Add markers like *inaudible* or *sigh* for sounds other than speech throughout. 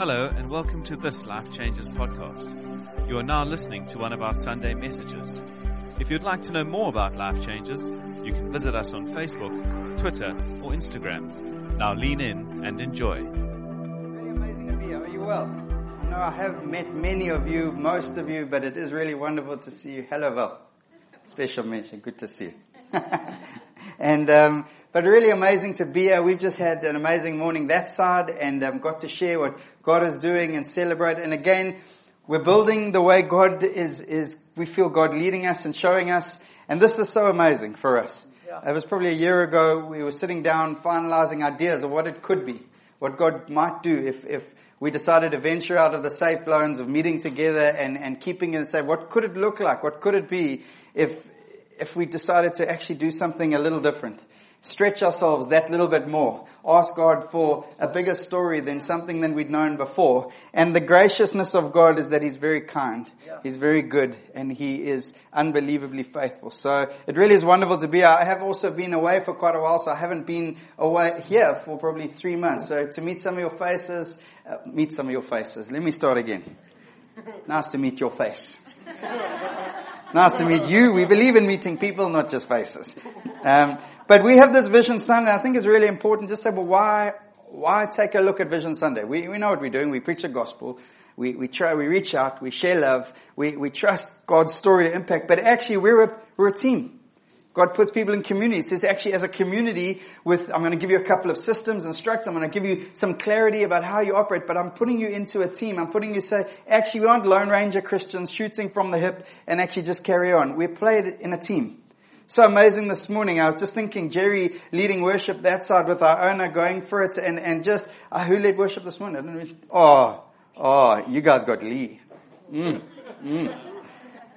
Hello, and welcome to this Life Changers podcast. You are now listening to one of our Sunday messages. If you'd like to know more about Life Changers, you can visit us on Facebook, Twitter, or Instagram. Now lean in and enjoy. Really amazing to be here. Are you well? I know I have met many of you, most of you, but it is really wonderful to see you. Hello, Val. Special mention. Good to see you. *laughs* and um, but really amazing to be here. We've just had an amazing morning that side and um, got to share what God is doing and celebrate. And again, we're building the way God is, is, we feel God leading us and showing us. And this is so amazing for us. Yeah. It was probably a year ago, we were sitting down finalizing ideas of what it could be, what God might do if, if we decided to venture out of the safe loans of meeting together and, and keeping it and say, what could it look like? What could it be if, if we decided to actually do something a little different? stretch ourselves that little bit more. Ask God for a bigger story than something than we'd known before. And the graciousness of God is that He's very kind. Yeah. He's very good and He is unbelievably faithful. So it really is wonderful to be here. I have also been away for quite a while, so I haven't been away here for probably three months. So to meet some of your faces, uh, meet some of your faces. Let me start again. *laughs* Nice to meet your face. *laughs* nice to meet you. We believe in meeting people, not just faces. Um, but we have this Vision Sunday. I think it's really important. Just say, well, why, why take a look at Vision Sunday? We, we know what we're doing. We preach the gospel. We, we try, we reach out. We share love. We, we trust God's story to impact. But actually, we're a, we're a team. God puts people in communities. Says actually as a community with, I'm going to give you a couple of systems and structure. I'm going to give you some clarity about how you operate, but I'm putting you into a team. I'm putting you say, actually we aren't Lone Ranger Christians shooting from the hip and actually just carry on. We play it in a team. So amazing this morning. I was just thinking Jerry leading worship that side with our owner going for it and, and just, uh, who led worship this morning? I didn't oh, oh, you guys got Lee. Mm, mm.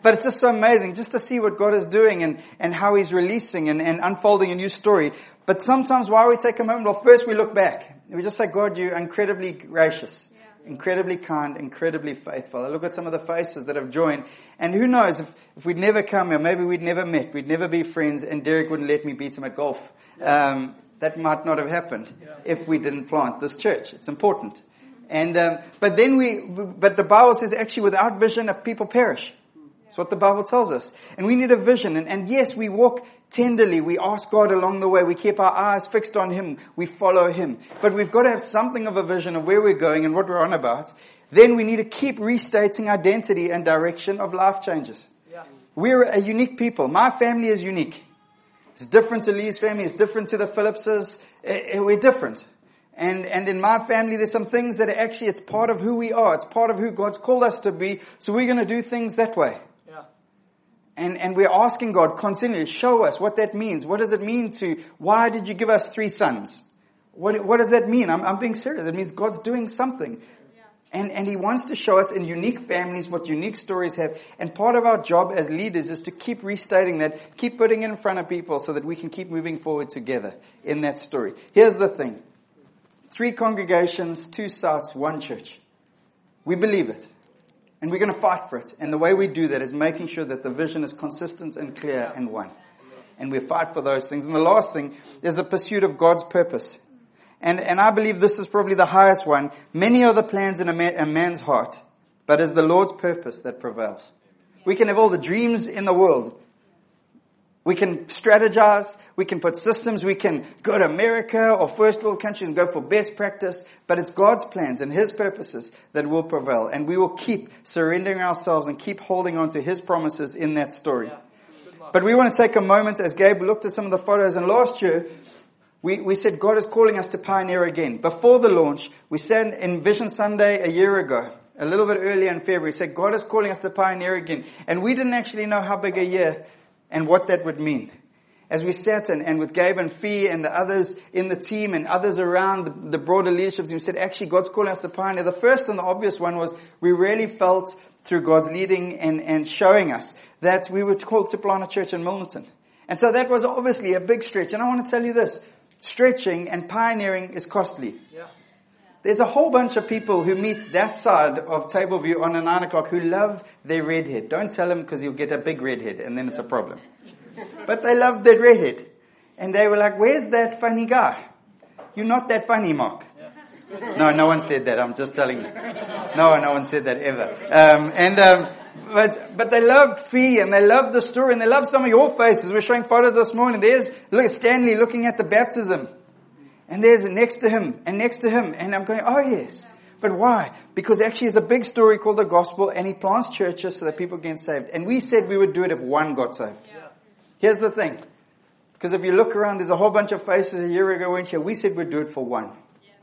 But it's just so amazing just to see what God is doing and, and how He's releasing and, and unfolding a new story. But sometimes why we take a moment, well first we look back. We just say, God, you're incredibly gracious incredibly kind, incredibly faithful. I look at some of the faces that have joined, and who knows if, if we'd never come here, maybe we'd never met, we'd never be friends, and Derek wouldn't let me beat him at golf. Um, that might not have happened yeah. if we didn't plant this church. It's important. And um, but then we, but the Bible says actually, without vision, people perish. That's what the Bible tells us. And we need a vision. And, and yes, we walk tenderly. We ask God along the way. We keep our eyes fixed on Him. We follow Him. But we've got to have something of a vision of where we're going and what we're on about. Then we need to keep restating identity and direction of Life Changers. Yeah. We're a unique people. My family is unique. It's different to Lee's family. It's different to the Phillipses. Eh, eh, we're different. And, and in my family, there's some things that are actually, it's part of who we are. It's part of who God's called us to be. So we're going to do things that way. And, and we're asking God continually, show us what that means. What does it mean to, why did you give us three sons? What, what does that mean? I'm, I'm being serious. It means God's doing something. And, and He wants to show us in unique families what unique stories have. And part of our job as leaders is to keep restating that, keep putting it in front of people so that we can keep moving forward together in that story. Here's the thing. Three congregations, two sites, one church. We believe it. And we're going to fight for it. And the way we do that is making sure that the vision is consistent and clear and one. And we fight for those things. And the last thing is the pursuit of God's purpose. And, and I believe this is probably the highest one. Many are the plans in a, man, a man's heart, but it's the Lord's purpose that prevails. We can have all the dreams in the world, we can strategize, we can put systems, we can go to America or first world countries and go for best practice, but it's God's plans and His purposes that will prevail. And we will keep surrendering ourselves and keep holding on to His promises in that story. Yeah. But we want to take a moment as Gabe looked at some of the photos and last year, we, we said God is calling us to pioneer again. Before the launch, we said in Vision Sunday a year ago, a little bit earlier in February, said God is calling us to pioneer again. And we didn't actually know how big a year and what that would mean. As we sat and, and with Gabe and Fee and the others in the team and others around the, the broader leadership team said, actually God's calling us to pioneer. The first and the obvious one was we really felt through God's leading and, and showing us that we were called to plant a church in Milnerton. And so that was obviously a big stretch. And I want to tell you this, stretching and pioneering is costly. Yeah. There's a whole bunch of people who meet that side of table view on a nine o'clock who love their redhead. Don't tell them because you'll get a big redhead and then it's a problem. But they love that redhead. And they were like, where's that funny guy? You're not that funny, Mark. No, no one said that. I'm just telling you. No, no one said that ever. Um, and um, but but they loved Fee and they loved the story and they loved some of your faces. We're showing photos this morning. There's look Stanley looking at the baptism, and there's next to him and next to him, and I'm going, oh yes. But why? Because actually it's a big story called the gospel and he plants churches so that people can get saved. And we said we would do it if one got saved. Yeah. Here's the thing. Because if you look around, there's a whole bunch of faces a year ago weren't here. We said we'd do it for one. Yeah.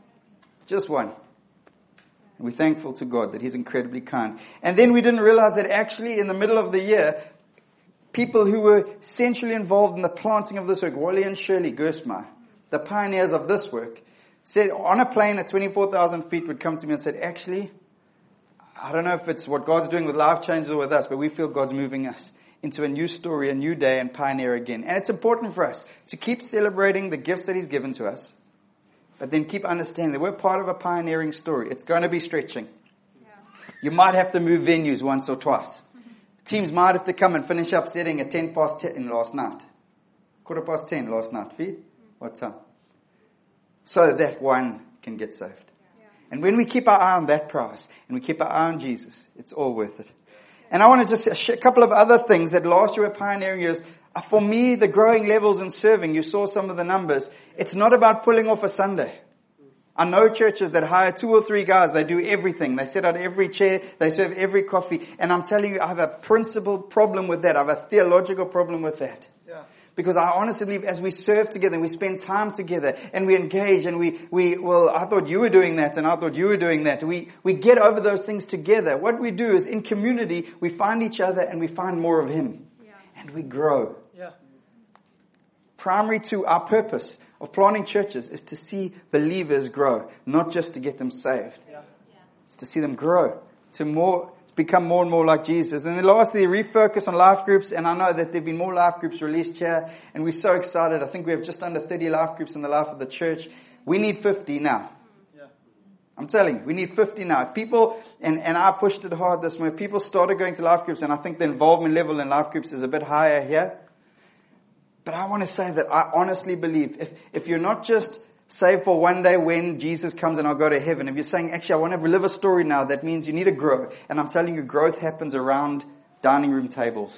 Just one. And we're thankful to God that He's incredibly kind. And then we didn't realize that actually in the middle of the year, people who were centrally involved in the planting of this work, Wally and Shirley Gersma, the pioneers of this work, said on a plane at 24,000 feet would come to me and said, actually, I don't know if it's what God's doing with Life Changers or with us, but we feel God's moving us into a new story, a new day, and pioneer again. And it's important for us to keep celebrating the gifts that He's given to us, but then keep understanding that we're part of a pioneering story. It's going to be stretching. Yeah. You might have to move venues once or twice. Mm-hmm. Teams might have to come and finish up setting at 10 past 10 last night. Quarter past 10 last night. Fee? What time? so that one can get saved. And when we keep our eye on that price and we keep our eye on Jesus, it's all worth it. And I want to just share a couple of other things that last year were pioneering years. Uh, for me, the growing levels in serving, you saw some of the numbers. It's not about pulling off a Sunday. I know churches that hire two or three guys, they do everything. They set out every chair, they serve every coffee. And I'm telling you, I have a principled problem with that. I have a theological problem with that. Because I honestly believe as we serve together and we spend time together and we engage and we, we, well, I thought you were doing that and I thought you were doing that. We, we get over those things together. What we do is in community, we find each other and we find more of Him. Yeah. And we grow. Yeah. Primary to our purpose of planting churches is to see believers grow, not just to get them saved. Yeah. It's to see them grow to more, become more and more like Jesus. And then lastly, refocus on life groups. And I know that there have been more life groups released here. And we're so excited. I think we have just under 30 life groups in the life of the church. We need 50 now. I'm telling you, we need 50 now. If people, and, and I pushed it hard this way, people started going to life groups and I think the involvement level in life groups is a bit higher here. But I want to say that I honestly believe if, if you're not just Save for one day when Jesus comes and I'll go to heaven. If you're saying, actually, I want to live a story now, that means you need to grow. And I'm telling you, growth happens around dining room tables,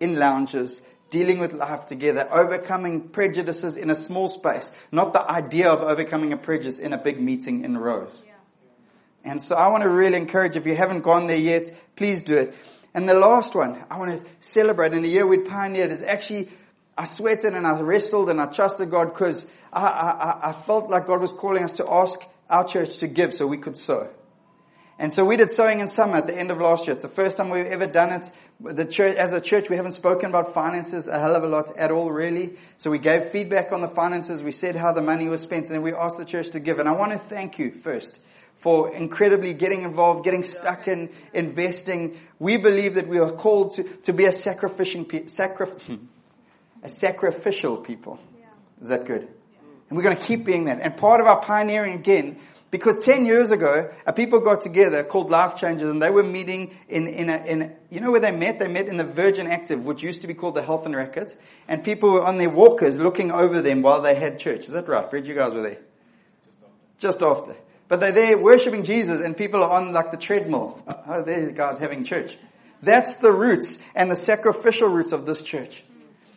in lounges, dealing with life together, overcoming prejudices in a small space, not the idea of overcoming a prejudice in a big meeting in rows. And so I want to really encourage, if you haven't gone there yet, please do it. And the last one I want to celebrate in the year we pioneered is actually, I sweated and I wrestled and I trusted God because I, I, I felt like God was calling us to ask our church to give so we could sow. And so we did sowing in summer at the end of last year. It's the first time we've ever done it. The church, as a church, we haven't spoken about finances a hell of a lot at all, really. So we gave feedback on the finances. We said how the money was spent, and then we asked the church to give. And I want to thank you first for incredibly getting involved, getting stuck in investing. We believe that we are called to, to be a sacrificial, sacri- *laughs* a sacrificial people. Is that good? And we're going to keep being that. And part of our pioneering again, because 10 years ago, a people got together called Life Changers and they were meeting in, in a, in a, you know where they met? They met in the Virgin Active, which used to be called the Health and Racquet. And people were on their walkers looking over them while they had church. Is that right? Fred, you guys were there? Just after. Just after. But they're there worshiping Jesus and people are on like the treadmill. Oh, there's guys having church. That's the roots and the sacrificial roots of this church.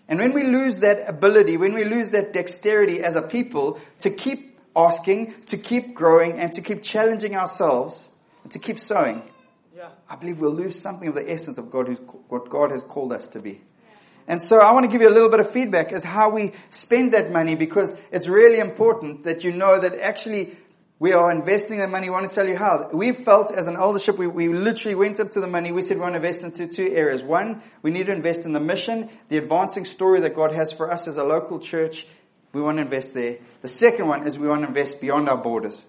And when we lose that ability, when we lose that dexterity as a people to keep asking, to keep growing, and to keep challenging ourselves, and to keep sowing, yeah. I believe we'll lose something of the essence of God who's, what God has called us to be. And so I want to give you a little bit of feedback as how we spend that money because it's really important that you know that actually we are investing the money. I want to tell you how. We felt as an eldership, we, we literally went up to the money. We said we want to invest into two areas. One, we need to invest in the mission, the advancing story that God has for us as a local church. We want to invest there. The second one is we want to invest beyond our borders.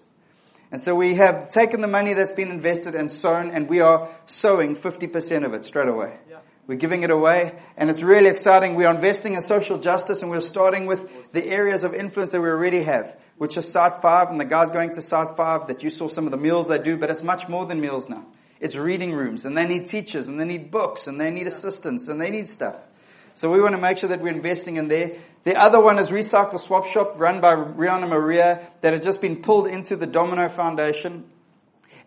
And so we have taken the money that's been invested and sown and we are sowing 50% of it straight away. Yeah. We're giving it away and it's really exciting. We are investing in social justice and we're starting with the areas of influence that we already have which is Site 5, and the guys going to Site 5 that you saw some of the meals they do, but it's much more than meals now. It's reading rooms, and they need teachers, and they need books, and they need assistants, and they need stuff. So we want to make sure that we're investing in there. The other one is Recycle Swap Shop, run by Rihanna Maria, that has just been pulled into the Domino Foundation.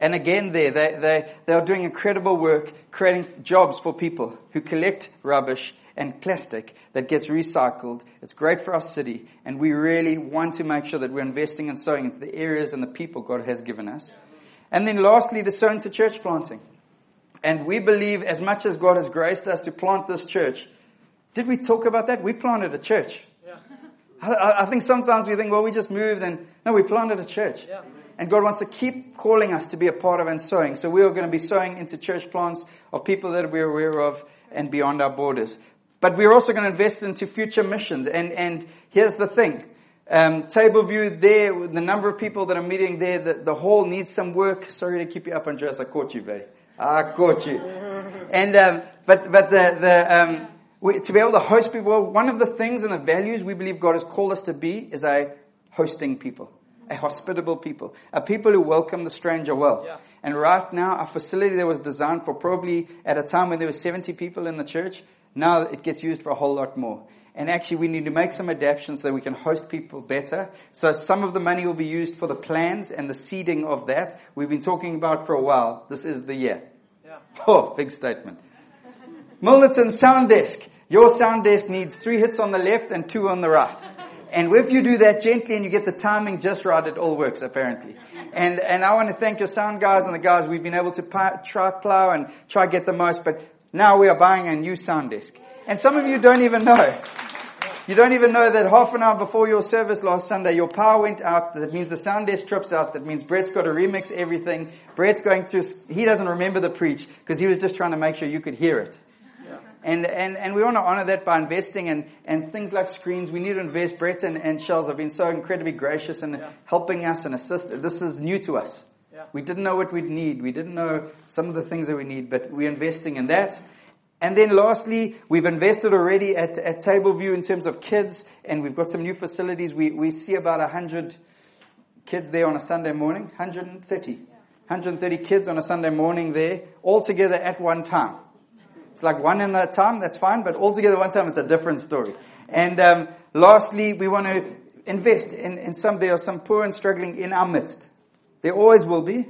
And again, there, they, they, they are doing incredible work creating jobs for people who collect rubbish and plastic that gets recycled. It's great for our city, and we really want to make sure that we're investing and sowing into the areas and the people God has given us. And then lastly, to sow into church planting. And we believe as much as God has graced us to plant this church, did we talk about that? We planted a church. I, I, think sometimes we think, well, we just moved and no, we planted a church. Yeah. And God wants to keep calling us to be a part of and sowing. So we are going to be sowing into church plants of people that we're aware of and beyond our borders. But we're also going to invest into future missions. And, and here's the thing. Um, table view there, the number of people that are meeting there, the, the hall needs some work. Sorry to keep you up, Andreas. I caught you, buddy. I caught you. *laughs* And, um, but, but the, the, um, we, to be able to host people, one of the things and the values we believe God has called us to be is a hosting people, a hospitable people, a people who welcome the stranger well. Yeah. And right now, our facility that was designed for probably at a time when there were 70 people in the church, now it gets used for a whole lot more. And actually we need to make some adaptations so that we can host people better. So some of the money will be used for the plans and the seeding of that. We've been talking about for a while. This is the year. Yeah. Oh, big statement. *laughs* Milnerton Sound Desk. Your sound desk needs three hits on the left and two on the right. And if you do that gently and you get the timing just right, it all works apparently. And, and I want to thank your sound guys and the guys. We've been able to try plow and try get the most, but now we are buying a new sound desk. And some of you don't even know. You don't even know that half an hour before your service last Sunday, your power went out. That means the sound desk trips out. That means Brett's got to remix everything. Brett's going through, he doesn't remember the preach because he was just trying to make sure you could hear it. And, and, and we want to honor that by investing and, and things like screens. We need to invest. Brett and, and Shells have been so incredibly gracious and Yeah. helping us and assist. This is new to us. Yeah. We didn't know what we'd need. We didn't know some of the things that we need, but we're investing in that. And then lastly, we've invested already at, at Table View in terms of kids, and we've got some new facilities. We, we see about 100 kids there on a Sunday morning, 130. 130 kids on a Sunday morning there, all together at one time. It's like one in a time, that's fine, but all together one time it's a different story. And um, lastly, we want to invest in, in some, there are some poor and struggling in our midst. There always will be.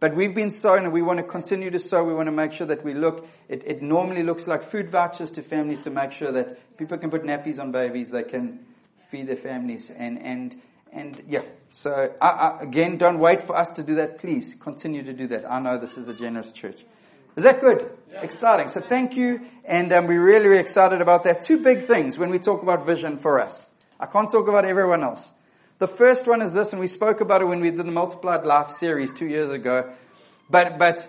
But we've been sowing and we want to continue to sow. We want to make sure that we look, it, it normally looks like food vouchers to families to make sure that people can put nappies on babies, they can feed their families and, and, and yeah. So I, I, again, don't wait for us to do that. Please continue to do that. I know this is a generous church. Is that good? Exciting. So thank you. And um, we're really, really excited about that. Two big things when we talk about vision for us. I can't talk about everyone else. The first one is this, and we spoke about it when we did the Multiplied Life series two years ago. But, but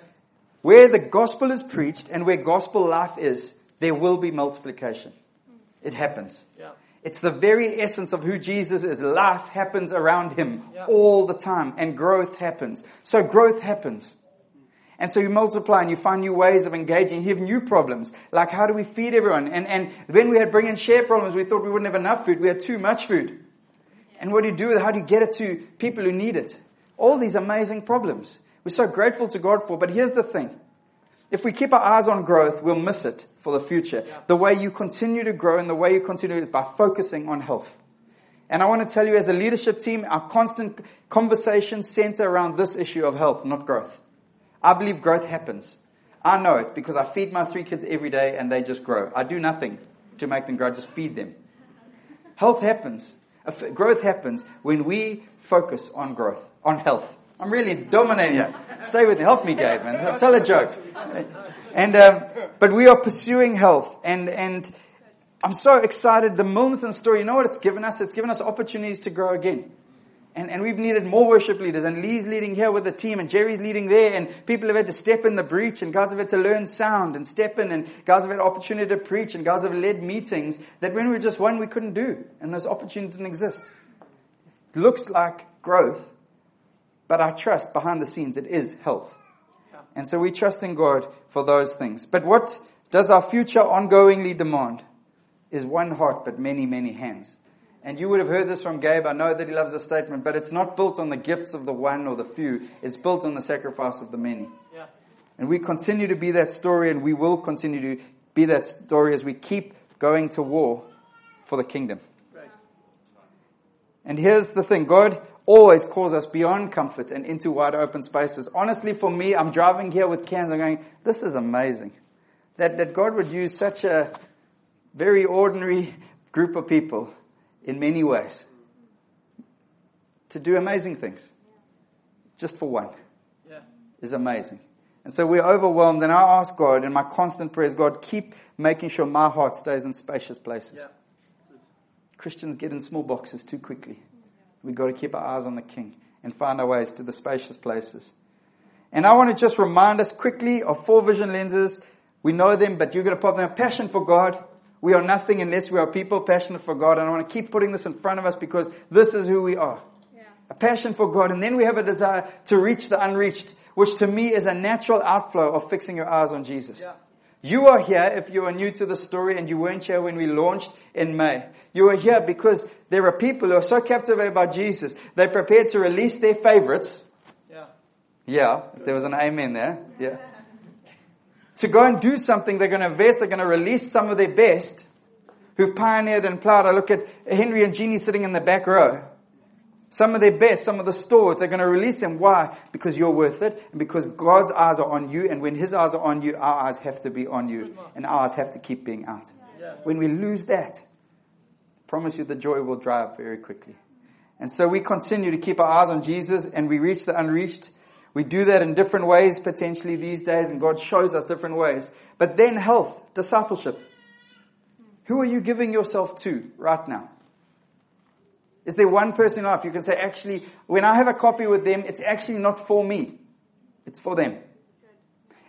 where the gospel is preached and where gospel life is, there will be multiplication. It happens. Yeah. It's the very essence of who Jesus is. Life happens around him Yeah. all the time and growth happens. So growth happens. And so you multiply and you find new ways of engaging. You have new problems. Like how do we feed everyone? And, and when we had bring and share problems, we thought we wouldn't have enough food. We had too much food. And what do you do with it? How do you get it to people who need it? All these amazing problems. We're so grateful to God for. But here's the thing. If we keep our eyes on growth, we'll miss it for the future. The way you continue to grow and the way you continue is by focusing on health. And I want to tell you as a leadership team, our constant conversations center around this issue of health, not growth. I believe growth happens. I know it because I feed my three kids every day and they just grow. I do nothing to make them grow, I just feed them. Health happens. Growth happens when we focus on growth, on health. I'm really dominating you. Stay with me. Help me, Gabe, man. Tell a joke. And, um, but we are pursuing health and, and I'm so excited. The Milnerton story, you know what it's given us? It's given us opportunities to grow again. And, and we've needed more worship leaders and Lee's leading here with the team and Jerry's leading there and people have had to step in the breach and guys have had to learn sound and step in and guys have had opportunity to preach and guys have led meetings that when we were just one we couldn't do and those opportunities didn't exist. It looks like growth, but I trust behind the scenes it is health. And so we trust in God for those things. But what does our future ongoingly demand is one heart but many, many hands. And you would have heard this from Gabe. I know that he loves the statement, but it's not built on the gifts of the one or the few. It's built on the sacrifice of the many. Yeah. And we continue to be that story and we will continue to be that story as we keep going to war for the kingdom. And here's the thing. God always calls us beyond comfort and into wide open spaces. Honestly, for me, I'm driving here with cans. I'm going, this is amazing. That, that God would use such a very ordinary group of people in many ways to do amazing things. Just for one. Yeah. Is amazing. And so we're overwhelmed and I ask God in my constant prayers, God, keep making sure my heart stays in spacious places. Yeah. Christians get in small boxes too quickly. We've got to keep our eyes on the King and find our ways to the spacious places. And I want to just remind us quickly of four vision lenses. We know them, but you're going to put them a passion for God. We are nothing unless we are people passionate for God. And I want to keep putting this in front of us because this is who we are. Yeah. A passion for God. And then we have a desire to reach the unreached, which to me is a natural outflow of fixing your eyes on Jesus. Yeah. You are here if you are new to the story and you weren't here when we launched in May. You are here because there are people who are so captivated by Jesus, they're prepared to release their favorites. Yeah. Yeah, there was an amen there. Yeah. To go and do something, they're going to invest, they're going to release some of their best who've pioneered and plowed. I look at Henry and Jeannie sitting in the back row. Some of their best, some of the stores, they're going to release them. Why? Because you're worth it and because God's eyes are on you and when His eyes are on you, our eyes have to be on you and ours have to keep being out. Yeah. When we lose that, I promise you the joy will dry up very quickly. And so we continue to keep our eyes on Jesus and we reach the unreached. We do that in different ways potentially these days and God shows us different ways. But then health, discipleship. Who are you giving yourself to right now? Is there one person in life you can say, actually, when I have a coffee with them, it's actually not for me. It's for them.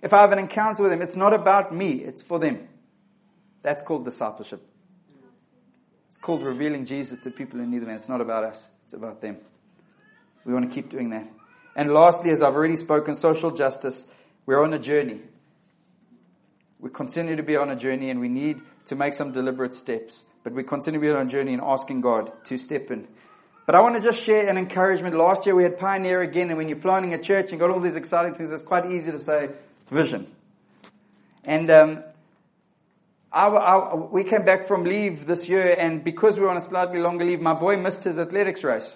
If I have an encounter with them, it's not about me, it's for them. That's called discipleship. It's called revealing Jesus to people who need of them. It's not about us, it's about them. We want to keep doing that. And lastly, as I've already spoken, social justice, we're on a journey. We continue to be on a journey and we need to make some deliberate steps. But we continue to be on a journey and asking God to step in. But I want to just share an encouragement. Last year we had Pioneer again, and when you're planning a church and got all these exciting things, it's quite easy to say vision. And um, we came back from leave this year, and because we were on a slightly longer leave, my boy missed his athletics race.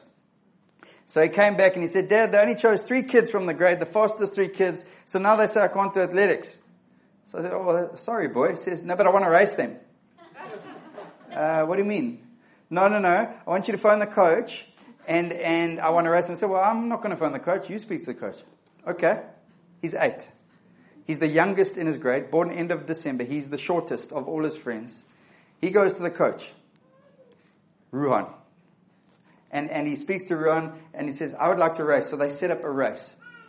So he came back and he said, Dad, they only chose three kids from the grade, the fastest three kids, so now they say I can't do athletics. So I said, oh, well, sorry boy. He says, no, but I want to race them. *laughs* Uh, what do you mean? No, no, no. I want you to phone the coach and, and I want to race him. I said, well, I'm not going to phone the coach. You speak to the coach. Okay. He's eight. He's the youngest in his grade, born end of December. He's the shortest of all his friends. He goes to the coach, Ruhan. And, and he speaks to Ruhan and he says, I would like to race. So they set up a race.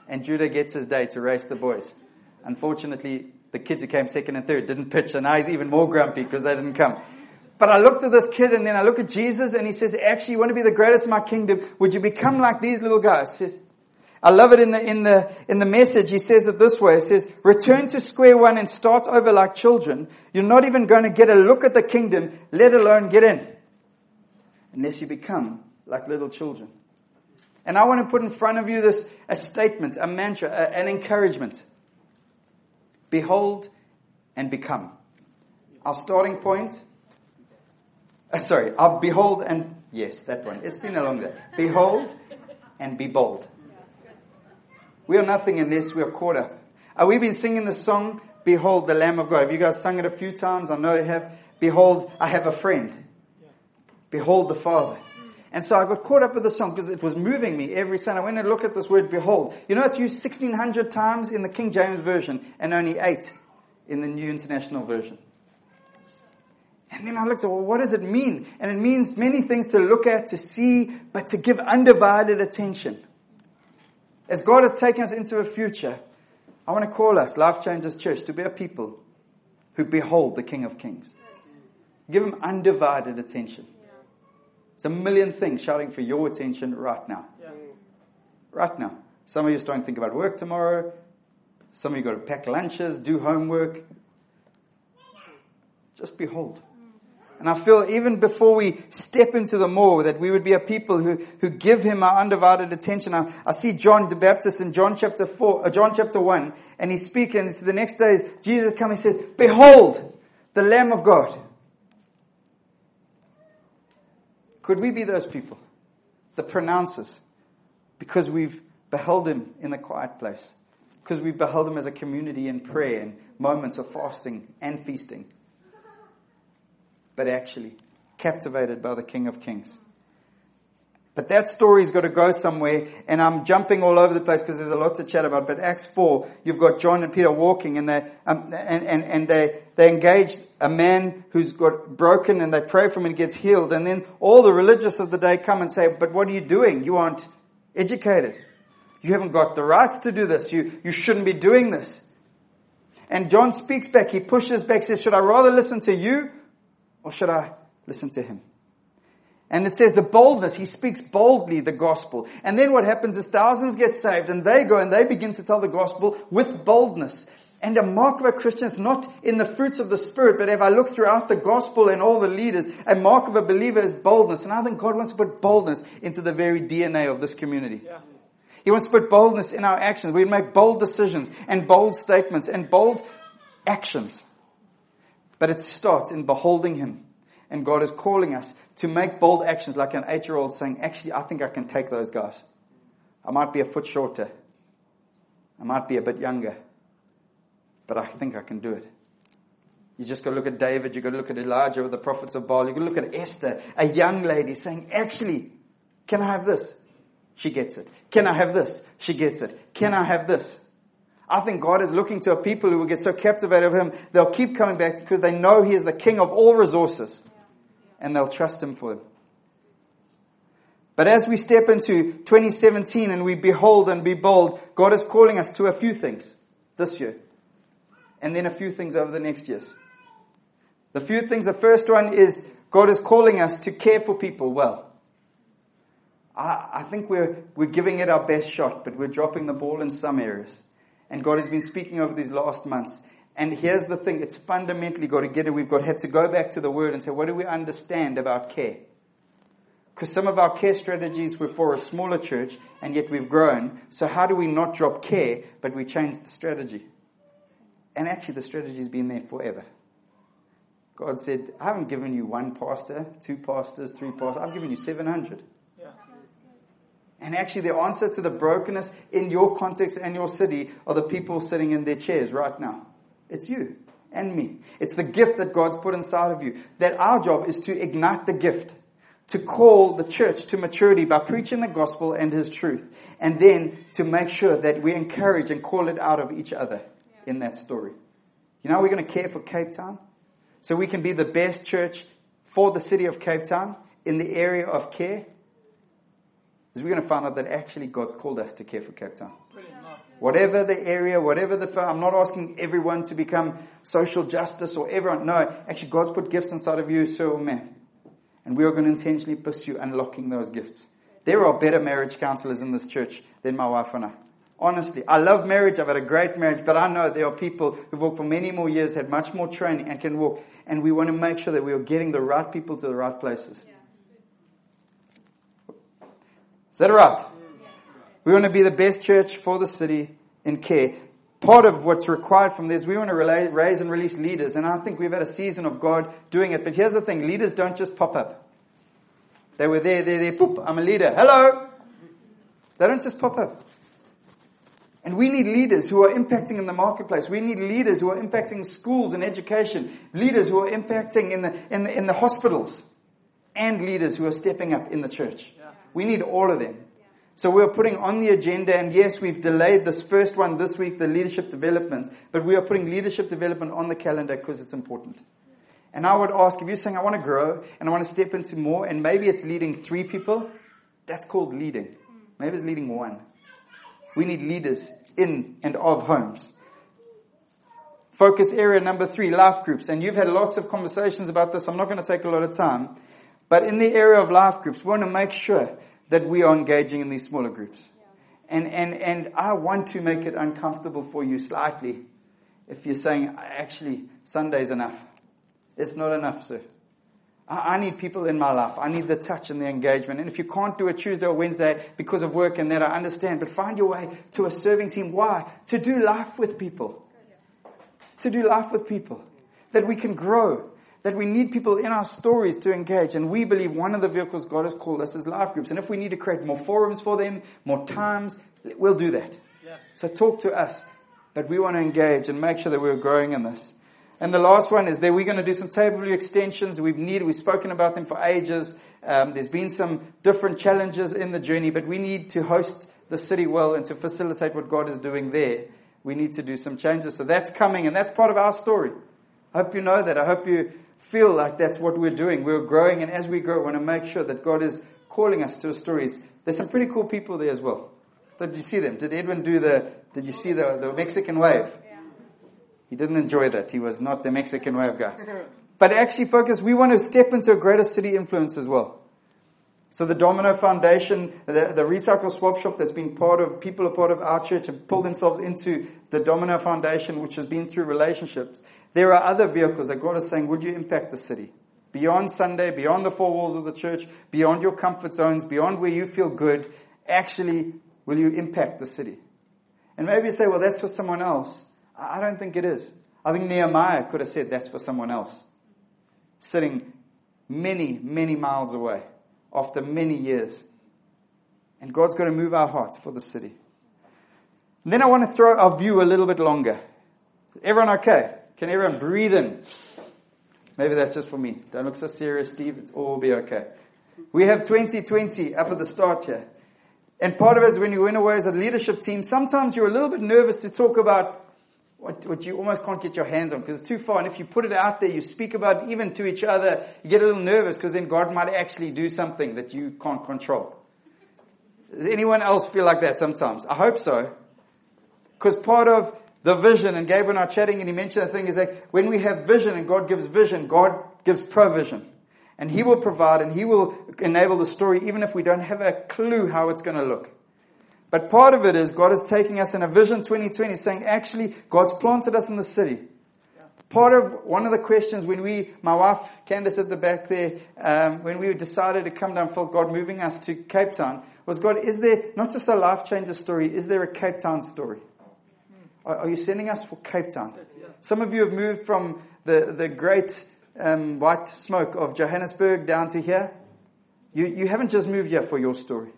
And Judah gets his day to race the boys. Unfortunately, the kids who came second and third didn't pitch, and now he's even more grumpy because they didn't come. But I looked at this kid and then I look at Jesus and he says, actually, you want to be the greatest in my kingdom? Would you become like these little guys? He says, I love it in the, in the, in the message. He says it this way. He says, return to square one and start over like children. You're not even going to get a look at the kingdom, let alone get in. Unless you become like little children. And I want to put in front of you this, a statement, a mantra, a, an encouragement. Behold and become. Our starting point uh, sorry, I'll behold and, yes, that one. It's been a long day. Behold and be bold. We are nothing unless we are caught up. Uh, we've been singing the song, Behold the Lamb of God. Have you guys sung it a few times? I know you have. Behold, I have a friend. Behold the Father. And so I got caught up with the song because it was moving me every Sunday. I went and looked at this word behold. You know it's used 1600 times in the King James Version and only 8 in the New International Version. And then I looked at, well, what does it mean? And it means many things to look at, to see, but to give undivided attention. As God has taken us into a future, I want to call us, Life Changers Church, to be a people who behold the King of Kings. Give him undivided attention. It's a million things shouting for your attention right now. Yeah. Right now. Some of you are starting to think about work tomorrow. Some of you got to pack lunches, do homework. Just behold. And I feel even before we step into the more that we would be a people who, who give him our undivided attention. I, I see John the Baptist in John chapter four, uh, John chapter one, and he's speaking, and the next day Jesus comes and says, behold, the Lamb of God. Could we be those people? the pronouncers, because we've beheld him in the quiet place, because we've beheld him as a community in prayer and moments of fasting and feasting, but actually captivated by the King of Kings. But that story's got to go somewhere, and I'm jumping all over the place because there's a lot to chat about. But Acts 4, you've got John and Peter walking, and they, um, and, and, and they, they engage a man who's got broken, and they pray for him and gets healed. And then all the religious of the day come and say, but what are you doing? You aren't educated. You haven't got the rights to do this. You, you shouldn't be doing this. And John speaks back. He pushes back, says, should I rather listen to you or should I listen to him? And it says the boldness, he speaks boldly the gospel. And then what happens is thousands get saved and they go and they begin to tell the gospel with boldness. And a mark of a Christian is not in the fruits of the Spirit, but if I look throughout the gospel and all the leaders, a mark of a believer is boldness. And I think God wants to put boldness into the very DNA of this community. Yeah. He wants to put boldness in our actions. We make bold decisions and bold statements and bold actions. But it starts in beholding Him. And God is calling us to make bold actions like an eight year old saying, actually, I think I can take those guys. I might be a foot shorter. I might be a bit younger. But I think I can do it. You just got to look at David. You got to look at Elijah or the prophets of Baal. You got to look at Esther, a young lady saying, actually, can I have this? She gets it. Can I have this? She gets it. Can I have this? I think God is looking to a people who will get so captivated of Him, they'll keep coming back because they know He is the King of all resources and they'll trust Him for them. But as we step into 2017 and we behold and be bold, God is calling us to a few things this year. And then a few things over the next years. The few things, the first one is God is calling us to care for people well. I, I think we're, we're giving it our best shot, but we're dropping the ball in some areas. And God has been speaking over these last months. And here's the thing, it's fundamentally got to get it. We've got to have to go back to the word and say, what do we understand about care? Because some of our care strategies were for a smaller church and yet we've grown. So how do we not drop care, but we change the strategy? And actually the strategy's been there forever. God said, I haven't given you one pastor, two pastors, three pastors. I've given you 700. Yeah. And actually the answer to the brokenness in your context and your city are the people sitting in their chairs right now. It's you and me. It's the gift that God's put inside of you. That our job is to ignite the gift, to call the church to maturity by preaching the gospel and His truth, and then to make sure that we encourage and call it out of each other in that story. You know, we're going to care for Cape Town, so we can be the best church for the city of Cape Town in the area of care. Is we're going to find out that actually God's called us to care for Cape Town. Whatever the area, whatever the, I'm not asking everyone to become social justice or everyone. No, actually God's put gifts inside of you, sir or man. And we are going to intentionally pursue unlocking those gifts. There are better marriage counselors in this church than my wife and I. Honestly, I love marriage. I've had a great marriage, but I know there are people who've walked for many more years, had much more training and can walk. And we want to make sure that we are getting the right people to the right places. Is that right? We want to be the best church for the city in care. Part of what's required from this, we want to raise and release leaders. And I think we've had a season of God doing it. But here's the thing, leaders don't just pop up. They were there, there, there, poop, I'm a leader. Hello! They don't just pop up. And we need leaders who are impacting in the marketplace. We need leaders who are impacting schools and education. Leaders who are impacting in the, in the, in the hospitals. And leaders who are stepping up in the church. We need all of them. So we're putting on the agenda, and yes, we've delayed this first one this week, the leadership development, but we are putting leadership development on the calendar because it's important. And I would ask, if you're saying, I want to grow and I want to step into more, and maybe it's leading three people, that's called leading. Maybe it's leading one. We need leaders in and of homes. Focus area number three, life groups. And you've had lots of conversations about this. I'm not going to take a lot of time. But in the area of life groups, we want to make sure that we are engaging in these smaller groups. And, and, and I want to make it uncomfortable for you slightly if you're saying, actually, Sunday's enough. It's not enough, sir. I need people in my life. I need the touch and the engagement. And if you can't do a Tuesday or Wednesday because of work and that, I understand. But find your way to a serving team. Why? To do life with people. To do life with people. That we can grow that we need people in our stories to engage. And we believe one of the vehicles God has called us is life groups. And if we need to create more forums for them, more times, we'll do that. Yeah. So talk to us. But we want to engage and make sure that we're growing in this. And the last one is that we're going to do some table view extensions. We've needed, we've spoken about them for ages. Um, there's been some different challenges in the journey, but we need to host the city well and to facilitate what God is doing there. We need to do some changes. So that's coming and that's part of our story. I hope you know that. I hope you feel like that's what we're doing. We're growing, and as we grow, we want to make sure that God is calling us to stories. There's some pretty cool people there as well. Did you see them? Did Edwin do the, did you see the, the Mexican wave? Yeah. He didn't enjoy that. He was not the Mexican wave guy. *laughs* but actually focus, we want to step into a greater city influence as well. So the Domino Foundation, the, the Recycle Swap Shop that's been part of, people are part of our church and pulled themselves into the Domino Foundation, which has been through relationships. There are other vehicles that God is saying, would you impact the city? Beyond Sunday, beyond the four walls of the church, beyond your comfort zones, beyond where you feel good, actually, will you impact the city? And maybe you say, well, that's for someone else. I don't think it is. I think Nehemiah could have said that's for someone else. Sitting many, many miles away after many years. And God's going to move our hearts for the city. And then I want to throw our view a little bit longer. Everyone okay? Can everyone breathe in? Maybe that's just for me. Don't look so serious, Steve. It's all be okay. We have 2020 up at the start here. And part of it is when you went away as a leadership team, sometimes you're a little bit nervous to talk about what, what you almost can't get your hands on because it's too far. And if you put it out there, you speak about it even to each other, you get a little nervous because then God might actually do something that you can't control. Does anyone else feel like that sometimes? I hope so. Because part of the vision, and Gabriel and I chatting, and he mentioned the thing is that when we have vision and God gives vision, God gives provision. And He will provide and He will enable the story even if we don't have a clue how it's going to look. But part of it is God is taking us in a vision 2020 saying actually God's planted us in the city. Part of one of the questions when we, my wife Candace at the back there, um, when we decided to come down, felt God moving us to Cape Town, was God, is there not just a life changer story, is there a Cape Town story? Are, you sending us for Cape Town? Some of you have moved from the, the great um, white smoke of Johannesburg down to here. You, you haven't just moved here for your story.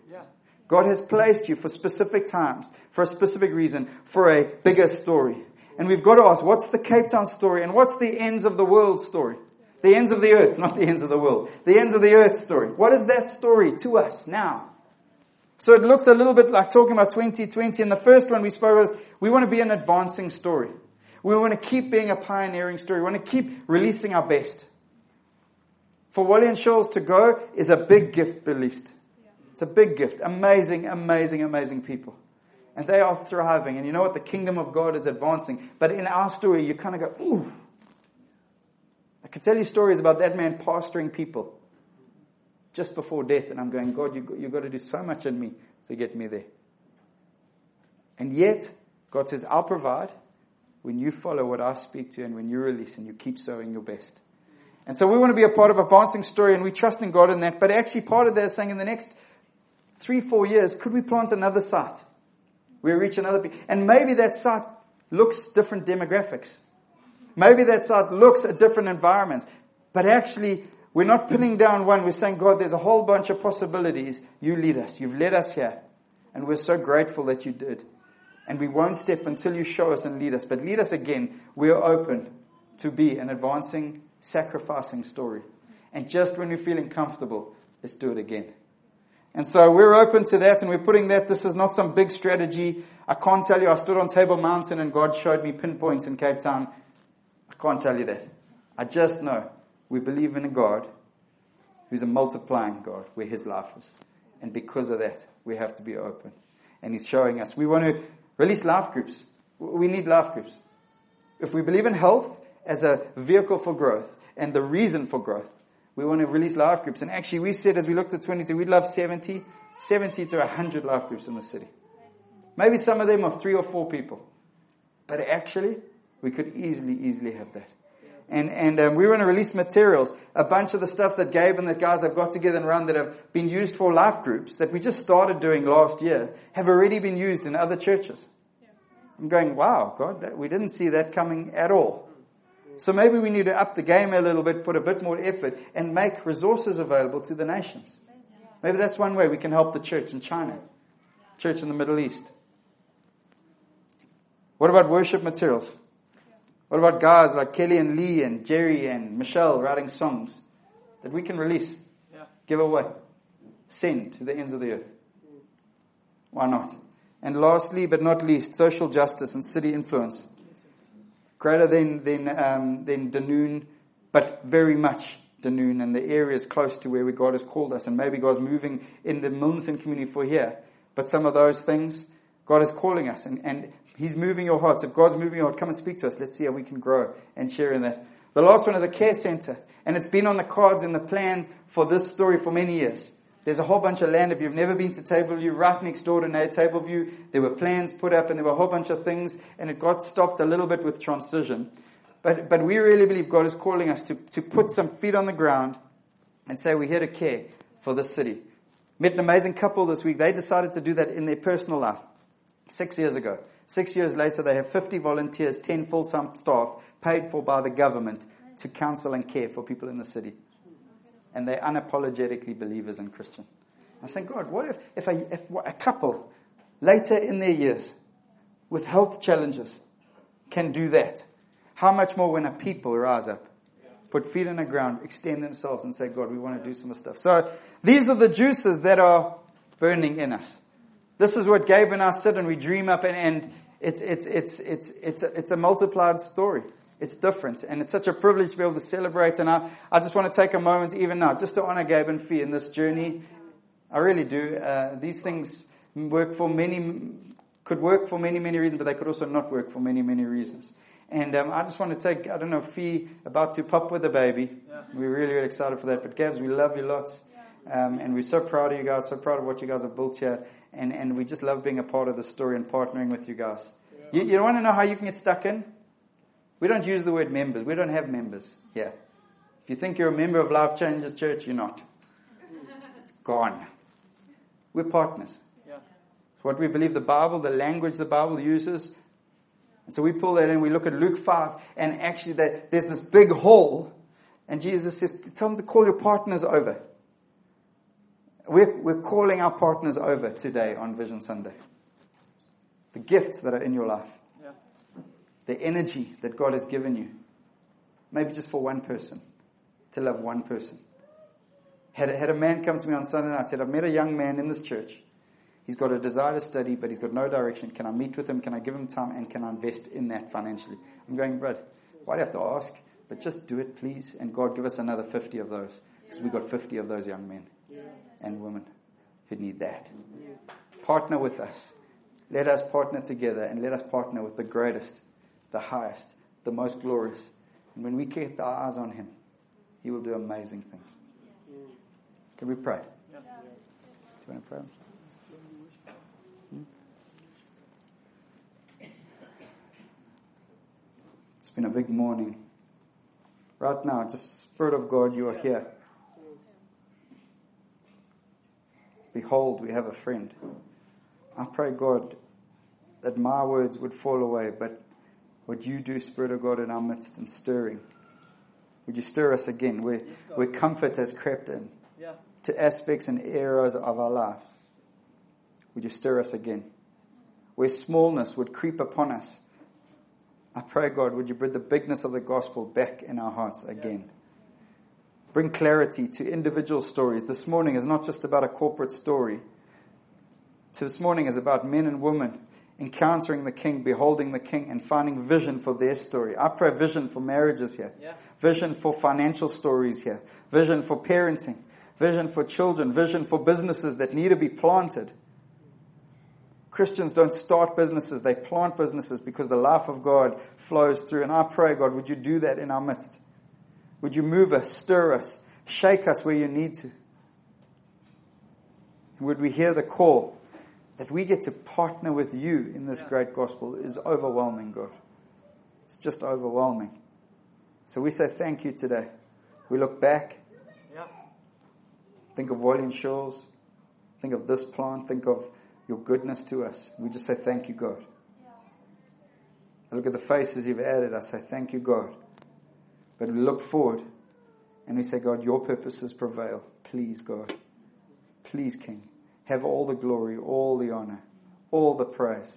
God has placed you for specific times, for a specific reason, for a bigger story. And we've got to ask, what's the Cape Town story and what's the ends of the world story? The ends of the earth, not the ends of the world. The ends of the earth story. What is that story to us now? So it looks a little bit like talking about 2020. And the first one we spoke was we want to be an advancing story. We want to keep being a pioneering story. We want to keep releasing our best. For Wally and Shoals to go is a big gift released. It's a big gift. Amazing, amazing, amazing people. And they are thriving. And you know what? The kingdom of God is advancing. But in our story, you kind of go, ooh. I could tell you stories about that man pastoring people just before death, and I'm going, God, you, you've got to do so much in me to get me there. And yet, God says, I'll provide when you follow what I speak to and when you release and you keep sowing your best. And so we want to be a part of advancing story and we trust in God in that. But actually part of that is saying in the next three, four years, could we plant another site? We reach another, people. and maybe that site looks different demographics. Maybe that site looks at different environments. But actually, we're not pinning down one. We're saying, God, there's a whole bunch of possibilities. You lead us. You've led us here. And we're so grateful that you did. And we won't step until you show us and lead us. But lead us again. We are open to be an advancing, sacrificing story. And just when we're feeling comfortable, let's do it again. And so we're open to that and we're putting that, this is not some big strategy. I can't tell you, I stood on Table Mountain and God showed me pinpoints in Cape Town. I can't tell you that. I just know we believe in a God who's a multiplying God where his life. And because of that, we have to be open. And he's showing us. We want to release life groups. We need life groups. If we believe in health as a vehicle for growth and the reason for growth, we want to release life groups. And actually we said as we looked at 22, we'd love 70, 70 to 100 life groups in the city. Maybe some of them are three or four people. But actually, we could easily, easily have that and and um, we want to release materials. A bunch of the stuff that Gabe and the guys have got together and run that have been used for life groups that we just started doing last year have already been used in other churches. I'm going, wow, God, that, we didn't see that coming at all. So maybe we need to up the game a little bit, put a bit more effort, and make resources available to the nations. Maybe that's one way we can help the church in China, church in the Middle East. What about worship materials? What about guys like Kelly and Lee and Jerry and Michelle writing songs that we can release, Yeah. give away, send to the ends of the earth? Why not? And lastly, but not least, social justice and city influence. Greater than, than, um, than Dunoon, but very much Dunoon and the areas close to where God has called us. And maybe God's moving in the Milton community for here. But some of those things, God is calling us and, and He's moving your hearts. If God's moving your heart, come and speak to us. Let's see how we can grow and share in that. The last one is a care center. And it's been on the cards in the plan for this story for many years. There's a whole bunch of land. If you've never been to Tableview, right next door to Tableview, there were plans put up and there were a whole bunch of things and it got stopped a little bit with transition. But, but we really believe God is calling us to, to put some feet on the ground and say we're here to care for this city. Met an amazing couple this week. They decided to do that in their personal life six years ago. Six years later, they have 50 volunteers, 10 full-time staff, paid for by the government to counsel and care for people in the city. And they're unapologetically believers in Christian. I think, God, what if, if, a, if a couple later in their years with health challenges can do that? How much more when a people rise up, put feet on the ground, extend themselves and say, God, we want to do some stuff. So these are the juices that are burning in us. This is what Gabe and I sit and we dream up and, and it's, it's, it's, it's, it's, a, it's a multiplied story. It's different. And it's such a privilege to be able to celebrate. And I, I just want to take a moment even now just to honor Gabe and Fee in this journey. I really do. Uh, these things work for many, could work for many, many reasons, but they could also not work for many, many reasons. And um, I just want to take, I don't know, Fee about to pop with a baby. Yeah. We're really, really excited for that. But Gabs, we love you lots. Um, and we're so proud of you guys, so proud of what you guys have built here and, and we just love being a part of the story and partnering with you guys. You, you want to know how you can get stuck in? We don't use the word members. We don't have members here. If you think you're a member of Life Changers Church, you're not. It's gone. We're partners. Yeah. It's what we believe the Bible, the language the Bible uses. And so we pull that in, we look at Luke 5, and actually there's this big hall, and Jesus says, tell them to call your partners over. We're, we're calling our partners over today on Vision Sunday. The gifts that are in your life. Yeah. The energy that God has given you. Maybe just for one person. To love one person. Had a, had a man come to me on Sunday night said, I've met a young man in this church. He's got a desire to study, but he's got no direction. Can I meet with him? Can I give him time? And can I invest in that financially? I'm going, Brad, why do you have to ask? But just do it, please. And God, give us another 50 of those. Because we've got 50 of those young men and women who need that. Partner with us. Let us partner together and let us partner with the greatest, the highest, the most glorious. And when we keep our eyes on Him, He will do amazing things. Can we pray? Do you want to pray? Hmm? It's been a big morning. Right now, just Spirit of God, you are here. Behold, we have a friend. I pray, God, that my words would fall away, but would you do, Spirit of God, in our midst and stirring. Would you stir us again where, where comfort has crept in Yeah. to aspects and areas of our lives? Would you stir us again? Where smallness would creep upon us. I pray, God, would you bring the bigness of the gospel back in our hearts again? Bring clarity to individual stories. This morning is not just about a corporate story. This morning is about men and women encountering the King, beholding the King, and finding vision for their story. I pray vision for marriages here. Yeah. Vision for financial stories here. Vision for parenting. Vision for children. Vision for businesses that need to be planted. Christians don't start businesses, they plant businesses because the life of God flows through. And I pray, God, would you do that in our midst? Would you move us, stir us, shake us where you need to? Would we hear the call that we get to partner with you in this Yeah. great gospel is overwhelming, God. It's just overwhelming. So we say thank you today. We look back, Yeah. think of Wallian Shores, think of this plant, think of your goodness to us. We just say thank you, God. I look at the faces you've added. I say thank you, God. But we look forward and we say, God, your purposes prevail. Please, God. Please, King. Have all the glory, all the honor, all the praise.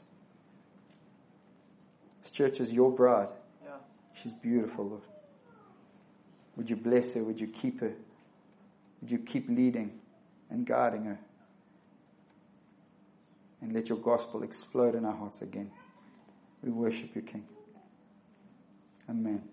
This church is your bride. Yeah. She's beautiful, Lord. Would you bless her? Would you keep her? Would you keep leading and guiding her? And let your gospel explode in our hearts again. We worship you, King. Amen.